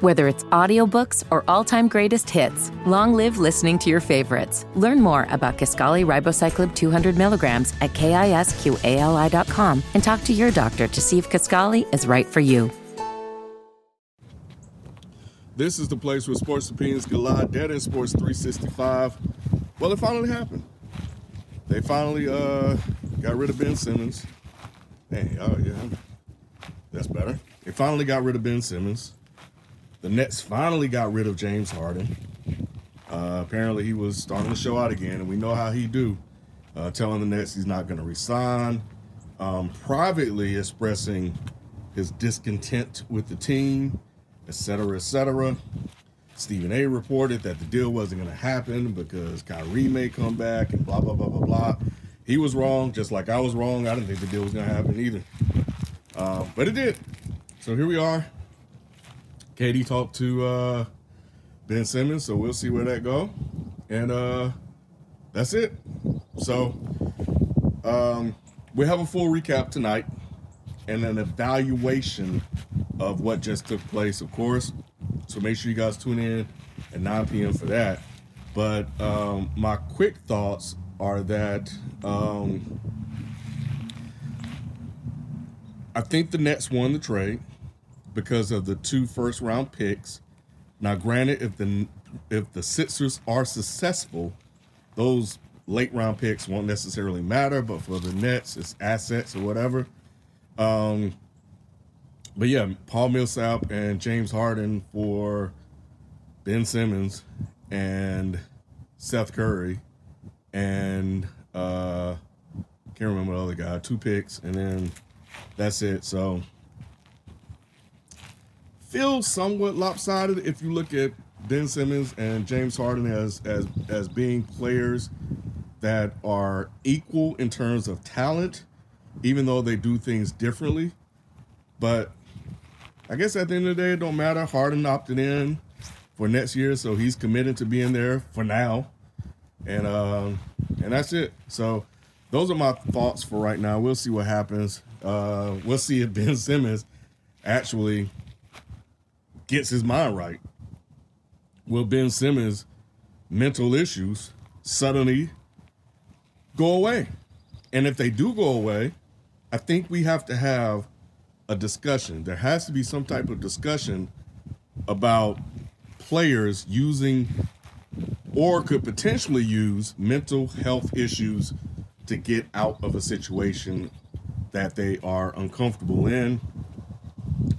Whether it's audiobooks or all-time greatest hits, long live listening to your favorites. Learn more about Kisqali Ribociclib 200 milligrams at kisqali.com and talk to your doctor to see if Kisqali is right for you. This is the place where sports opinions collide. Dead in Sports 365. Well, it finally happened. They finally uh, got rid of Ben Simmons. Hey, oh yeah, that's better. They finally got rid of Ben Simmons. The Nets finally got rid of James Harden. Uh, apparently, he was starting to show out again, and we know how he do, uh, telling the Nets he's not going to resign, um, privately expressing his discontent with the team, etc., etc. Stephen A. reported that the deal wasn't going to happen because Kyrie may come back and blah blah blah blah blah. He was wrong, just like I was wrong. I didn't think the deal was going to happen either, uh, but it did. So here we are. KD talked to uh, Ben Simmons, so we'll see where that go. And uh, that's it. So um, we have a full recap tonight and an evaluation of what just took place, of course. So make sure you guys tune in at 9 p.m. for that. But um, my quick thoughts are that um, I think the Nets won the trade because of the two first round picks. Now, granted, if the if the Sixers are successful, those late round picks won't necessarily matter. But for the Nets, it's assets or whatever. Um, but yeah, Paul Millsap and James Harden for Ben Simmons and Seth Curry and uh can't remember the other guy. Two picks and then that's it. So feels somewhat lopsided if you look at Ben Simmons and James Harden as as as being players that are equal in terms of talent, even though they do things differently. But I guess at the end of the day, it don't matter. Harden opted in for next year, so he's committed to being there for now, and um, and that's it. So those are my thoughts for right now. We'll see what happens. Uh, we'll see if Ben Simmons actually gets his mind right, will Ben Simmons' mental issues suddenly go away? And if they do go away, I think we have to have a discussion. There has to be some type of discussion about players using or could potentially use mental health issues to get out of a situation that they are uncomfortable in.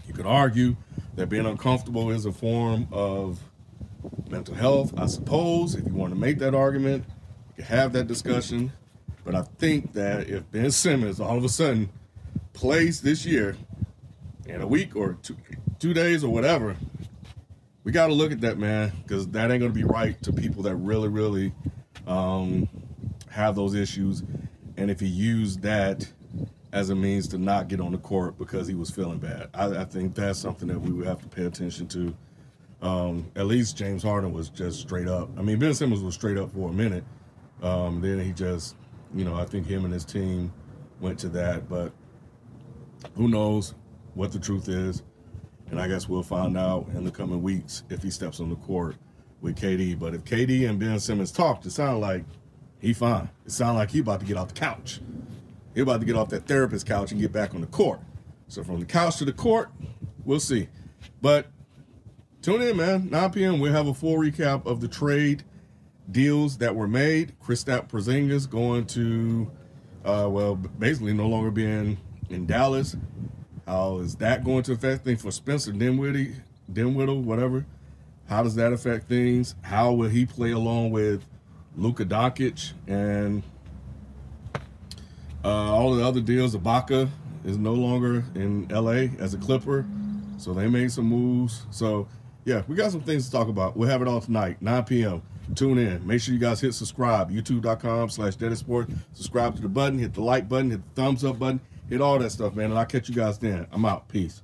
You could argue that being uncomfortable is a form of mental health, I suppose. If you want to make that argument, you can have that discussion. But I think that if Ben Simmons all of a sudden plays this year in a week or two, two days or whatever, we got to look at that, man, because that ain't going to be right to people that really, really um, have those issues. And if he used that as a means to not get on the court because he was feeling bad. I, I think that's something that we would have to pay attention to. Um, at least James Harden was just straight up. I mean, Ben Simmons was straight up for a minute. Um, then he just, you know, I think him and his team went to that. But who knows what the truth is? And I guess we'll find out in the coming weeks if he steps on the court with KD. But if KD and Ben Simmons talked, it sounded like he fine. It sounded like he about to get off the couch. He's about to get off that therapist couch and get back on the court. So from the couch to the court, we'll see. But tune in, man. 9 p.m. We'll have a full recap of the trade deals that were made. Kristaps Porzingis going to, uh, well, basically no longer being in Dallas. How is that going to affect things for Spencer Dinwiddie, Dinwiddie, whatever? How does that affect things? How will he play along with Luka Doncic and uh, all the other deals, Ibaka is no longer in LA as a Clipper. So they made some moves. So yeah, we got some things to talk about. We'll have it all tonight, 9 p.m. Tune in. Make sure you guys hit subscribe. YouTube.com slash Sport. Subscribe to the button, hit the like button, hit the thumbs up button, hit all that stuff, man. And I'll catch you guys then. I'm out. Peace.